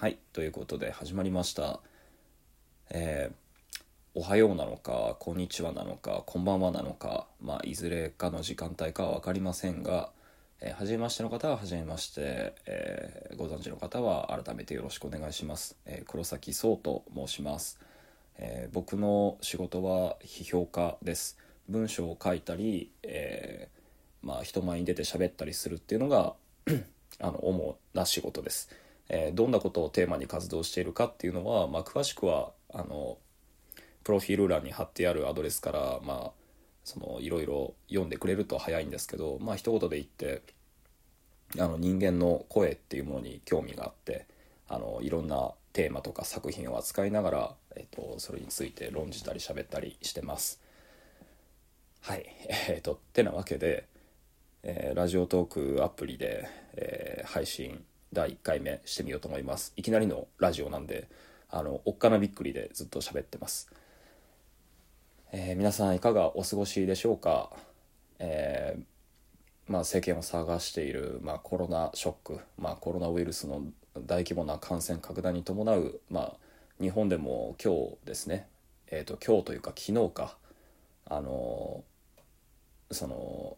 はいということで始まりました。えーおはようなのかこんにちはなのかこんばんはなのかまあいずれかの時間帯かは分かりませんがえー、初めましての方は初めまして、えーご存知の方は改めてよろしくお願いします、えー黒崎壮と申します、えー僕の仕事は批評家です。文章を書いたり、えーまあ、人前に出て喋ったりするっていうのが あの主な仕事です、えーどんなことをテーマに活動しているかっていうのは、まあ、詳しくはあのプロフィール欄に貼ってあるアドレスから、ま、そのいろいろ読んでくれると早いんですけど、まあ一言で言ってあの人間の声っていうものに興味があってあのいろんなテーマとか作品を扱いながら、えっと、それについて論じたり喋ったりしてます。はい、えっとってなわけで、えーラジオトークアプリで、えー配信第1回目してみようと思います。いきなりのラジオなんであのおっかなびっくりでずっと喋ってます。えー皆さんいかがお過ごしでしょうか、えーまあ、世間を探している、まあ、コロナショック、まあ、コロナウイルスの大規模な感染拡大に伴う、まあ、日本でも今日ですね、えー、と今日というか昨日か。あのその、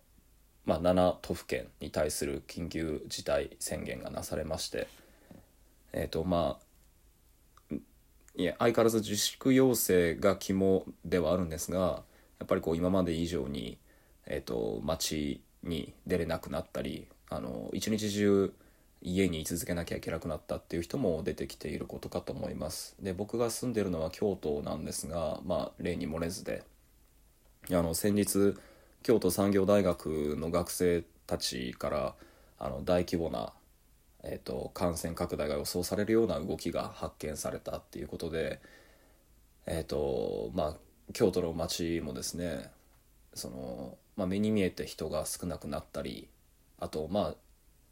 まあ、7都府県に対する緊急事態宣言がなされましてえっ、とまあいや相変わらず自粛要請が肝ではあるんですがやっぱりこう今まで以上に、えー、と街に出れなくなったりあの一日中家に居続けなきゃいけなくなったっていう人も出てきていることかと思います。で僕が住んでるのは京都なんですが、まあ、例に漏れずであの先日京都産業大学の学生たちからあの大規模なえー、と感染拡大が予想されるような動きが発見されたっていうことで、えーとまあ、京都の街もですねその、まあ、目に見えて人が少なくなったりあとまあ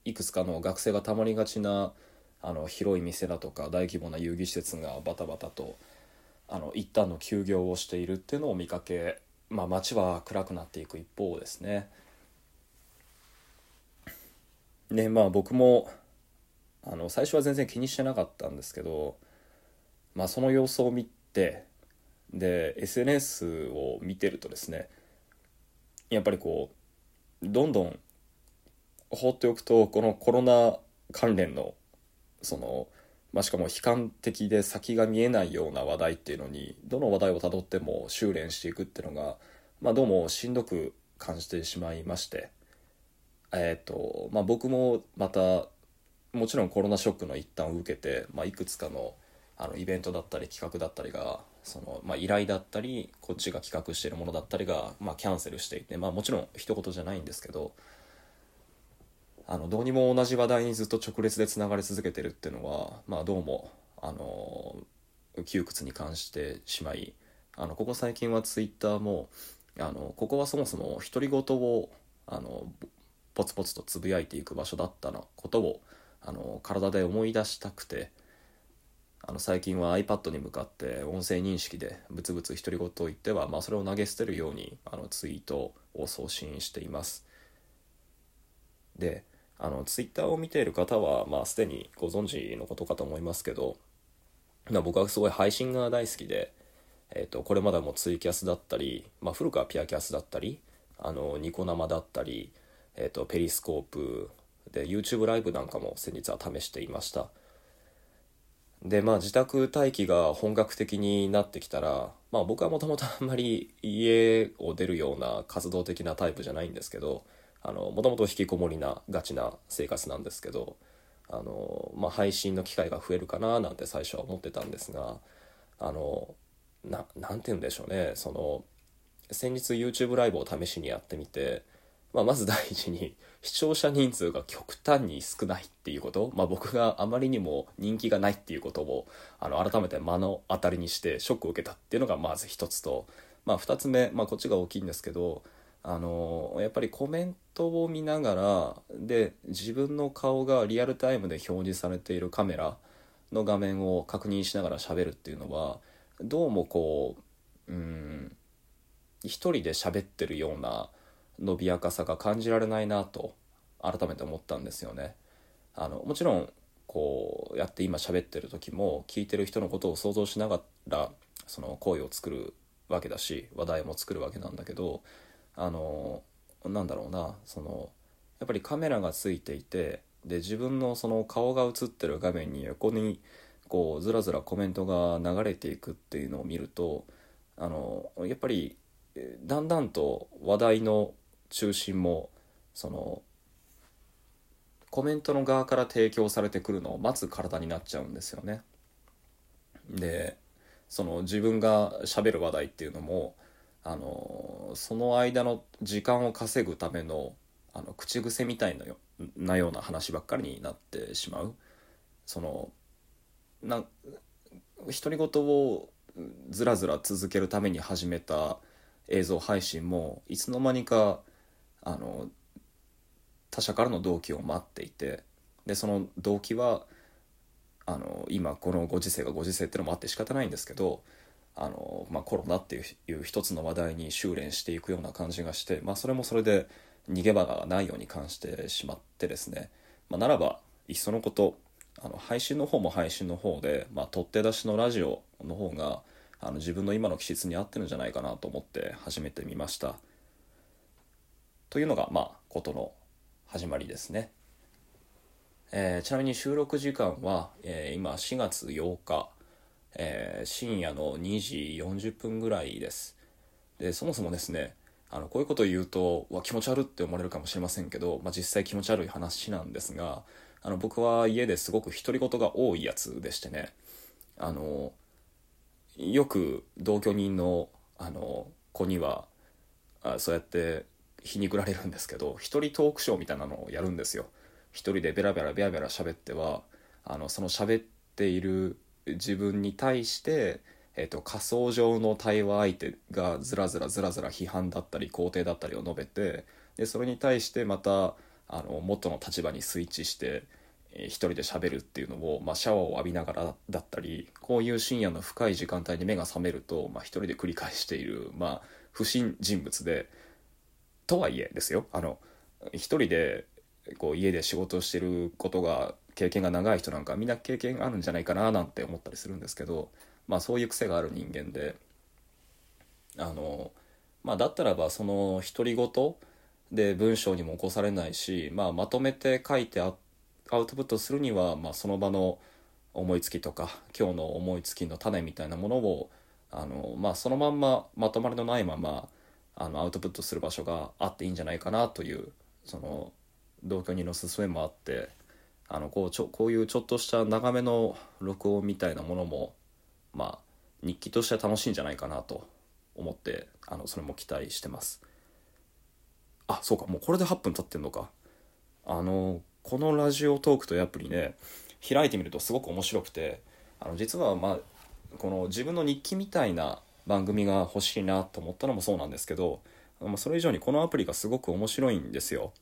いくつかの学生がたまりがちなあの広い店だとか大規模な遊戯施設がバタバタとあの一旦の休業をしているっていうのを見かけ、まあ、街は暗くなっていく一方ですね。でまあ僕もあの最初は全然気にしてなかったんですけど、まあ、その様子を見てで SNS を見てるとですねやっぱりこうどんどん放っておくとこのコロナ関連のその、まあ、しかも悲観的で先が見えないような話題っていうのにどの話題をたどっても修練していくっていうのが、まあ、どうもしんどく感じてしまいまして。えっ、とまあ僕もまたもちろんコロナショックの一端を受けて、まあ、いくつかのあのイベントだったり企画だったりがその、まあ、依頼だったりこっちが企画しているものだったりが、まあ、キャンセルしていて、まあ、もちろん一言じゃないんですけどあのどうにも同じ話題にずっと直列でつながり続けてるっていうのは、まあ、どうもあの窮屈に感じてしまいあのここ最近はツイッターもあのここはそもそも独り言をあのポツポツとつぶやいていく場所だったのことをあの体で思い出したくてあの最近は iPad に向かって音声認識でブツブツ独り言を言っては、まあ、それを投げ捨てるようにあのツイートを送信しています。であのツイッターを見ている方は、まあ、すでにご存知のことかと思いますけど、まあ、僕はすごい配信が大好きで、えー、とこれまでもツイキャスだったり、まあ、古くはピアキャスだったりあのニコ生だったり、えー、とペリスコープで YouTube ライブなんかも先日は試していました。でまあ自宅待機が本格的になってきたらまあ僕はもともとあんまり家を出るような活動的なタイプじゃないんですけどもともと引きこもりなガチな生活なんですけどあの、まあ、配信の機会が増えるかななんて最初は思ってたんですがあのななんて言うんでしょうね。その先日 YouTube ライブを試しにやってみてまあ、まず第一に視聴者人数が極端に少ないっていうこと、まあ、僕があまりにも人気がないっていうことをあの改めて目の当たりにしてショックを受けたっていうのがまず一つと、まあ、二つ目、まあ、こっちが大きいんですけどあのやっぱりコメントを見ながらで自分の顔がリアルタイムで表示されているカメラの画面を確認しながら喋るっていうのはどうもこううん一人で喋ってるような伸びやかさが感じられないなと改めて思ったんですよね。あのもちろんこうやって今喋ってる時も聞いてる人のことを想像しながらその声を作るわけだし話題も作るわけなんだけどあのなんだろうなそのやっぱりカメラがついていてで自分のその顔が映ってる画面に横にこうずらずらコメントが流れていくっていうのを見るとあのやっぱりだんだんと話題の中心もそのコメントの側から提供されてくるのを待つ体になっちゃうんですよね。でその自分がしゃべる話題っていうのもあのその間の時間を稼ぐためのあの口癖みたいなよなような話ばっかりになってしまう。そのな独り言をずらずら続けるために始めた映像配信もいつの間にかあの他者からの動機を待っていてでその動機はあの今このご時世がご時世ってのもあって仕方ないんですけどあの、まあ、コロナっていう一つの話題に修練していくような感じがして、まあ、それもそれで逃げ場がないように感じてしまってですね、まあ、ならばいっそのことあの配信の方も配信の方で、まあ、取っ手出しのラジオの方があの自分の今の気質に合ってるんじゃないかなと思って始めてみました。というのがまあことの始まりですね。えー、ちなみに収録時間は、えー、今4月8日、えー、深夜の2時40分ぐらいです。でそもそもですねあのこういうことを言うとわ気持ち悪って思われるかもしれませんけど、まあ、実際気持ち悪い話なんですがあの僕は家ですごく独り言が多いやつでしてねあのよく同居人のあの子にはあそうやって皮肉られるんですけど一人トークショーみたいなのをやるんですよ一人でベラベラベラベラ喋ってはあのその喋っている自分に対して、えーと、仮想上の対話相手がずらずらずらずら批判だったり肯定だったりを述べてでそれに対してまたあの元の立場にスイッチしてえー、一人で喋るっていうのを、まあ、シャワーを浴びながらだったりこういう深夜の深い時間帯に目が覚めると、まあ、一人で繰り返している、まあ、不審人物でとはいえですよ。あの一人でこう家で仕事をしてることが経験が長い人なんかみんな経験あるんじゃないかななんて思ったりするんですけど、まあ、そういう癖がある人間であの、まあ、だったらばその独り言で文章にも起こされないし、まあ、まとめて書いてあアウトプットするには、まあ、その場の思いつきとか今日の思いつきの種みたいなものをあの、まあ、そのまんままとまりのないままあのアウトプットする場所があっていいんじゃないかなというその同居人の勧めもあってあのこうちょこういうちょっとした長めの録音みたいなものもまあ日記としては楽しいんじゃないかなと思ってあのそれも期待してます。あそうかもうこれで8分経ってんのか。あのこのラジオトークというアプリね開いてみるとすごく面白くてあの実はまあこの自分の日記みたいな番組が欲しいなと思ったのもそうなんですけどそれ以上にこのアプリがすごく面白いんですよ。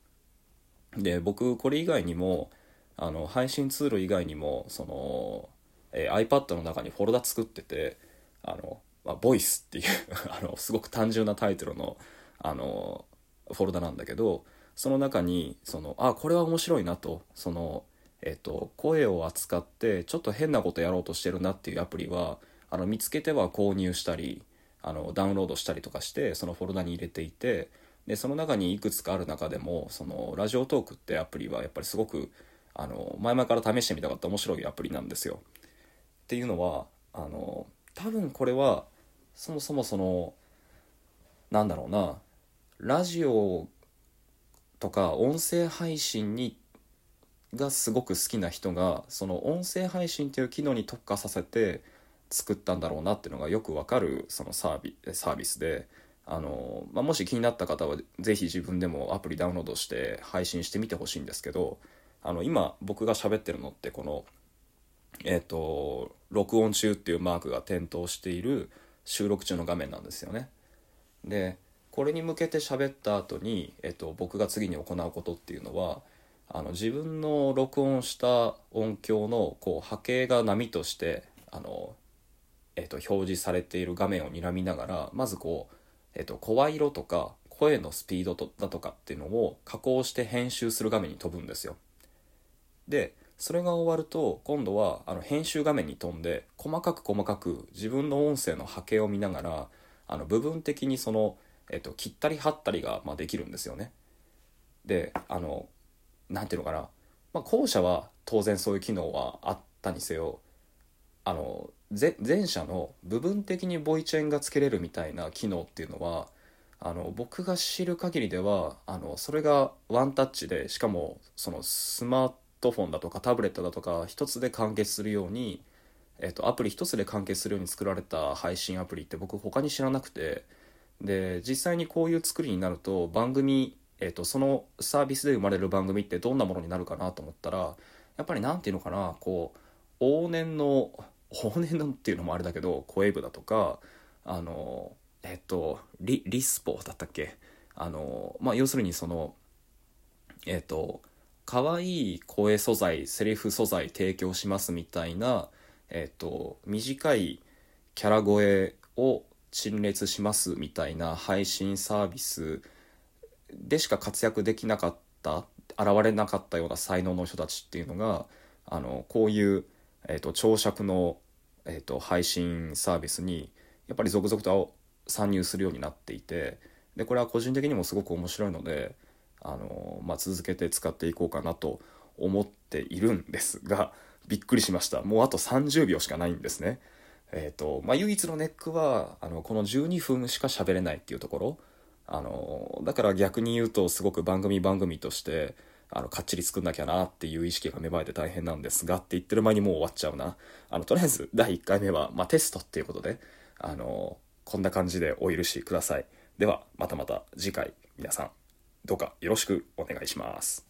で僕これ以外にもあの配信ツール以外にもその、えー、iPad の中にフォルダ作っててあの、まあ、ボイスっていう あのすごく単純なタイトルのあのフォルダなんだけどその中にそのあこれは面白いなとその、えっと、声を扱ってちょっと変なことやろうとしてるなっていうアプリはあの見つけては購入したりあのダウンロードしたりとかしてそのフォルダに入れていてでその中にいくつかある中でもそのラジオトークってアプリはやっぱりすごくあの前々から試してみたかった面白いアプリなんですよ。っていうのはあの多分これはそもそもそのなんだろうなラジオとか音声配信にがすごく好きな人がその音声配信っていう機能に特化させて作ったんだろうなっていうのがよくわかるそのサービサービスであの、まあ、もし気になった方は是非自分でもアプリダウンロードして配信してみてほしいんですけどあの今僕が喋ってるのってこのえっ、ー、と録音中っていうマークが点灯している収録中の画面なんですよね。でこれに向けて喋った後に、えっと、僕が次に行うことっていうのはあの自分の録音した音響のこう波形が波としてあの、えっと、表示されている画面を睨みながらまずこう、えっと、声色とか声のスピードとだとかっていうのを加工して編集する画面に飛ぶんですよ。でそれが終わると今度はあの編集画面に飛んで細かく細かく自分の音声の波形を見ながらあの部分的にその、えっと、切ったり貼ったりが、まあ、できるんですよね。であのなんていうのかな、まあ、後者は当然そういう機能はあったにせよあの前者の部分的にボイチェンがつけれるみたいな機能っていうのはあの僕が知る限りではあのそれがワンタッチでしかもそのスマートトフォンだとかタブレットだとか一つで完結するように、えっと、アプリ一つで完結するように作られた配信アプリって僕他に知らなくてで実際にこういう作りになると番組、えっと、そのサービスで生まれる番組ってどんなものになるかなと思ったらやっぱり何て言うのかなこう往年の往年のっていうのもあれだけど声部だとかあのえっとリリスポだったっけ？あのまあ要するにそのえっと可愛い声素材セリフ素材提供しますみたいなえっと短いキャラ声を陳列しますみたいな配信サービスでしか活躍できなかった現れなかったような才能の人たちっていうのがあのこういう、えーと、長尺の、えーと配信サービスにやっぱり続々と参入するようになっていてでこれは個人的にもすごく面白いのであの、まあ、続けて使っていこうかなと思っているんですがびっくりしましたもうあと30秒しかないんですね。えーとまあ、唯一のネックはあのこの12分しか喋れないっていうところあのだから逆に言うとすごく番組番組としてあのかっちり作んなきゃなっていう意識が芽生えて大変なんですがって言ってる前にもう終わっちゃうなあのとりあえず第1回目は、まあ、テストっていうことであのこんな感じでお許しください。では、またまた次回、皆さん、どうかよろしくお願いします。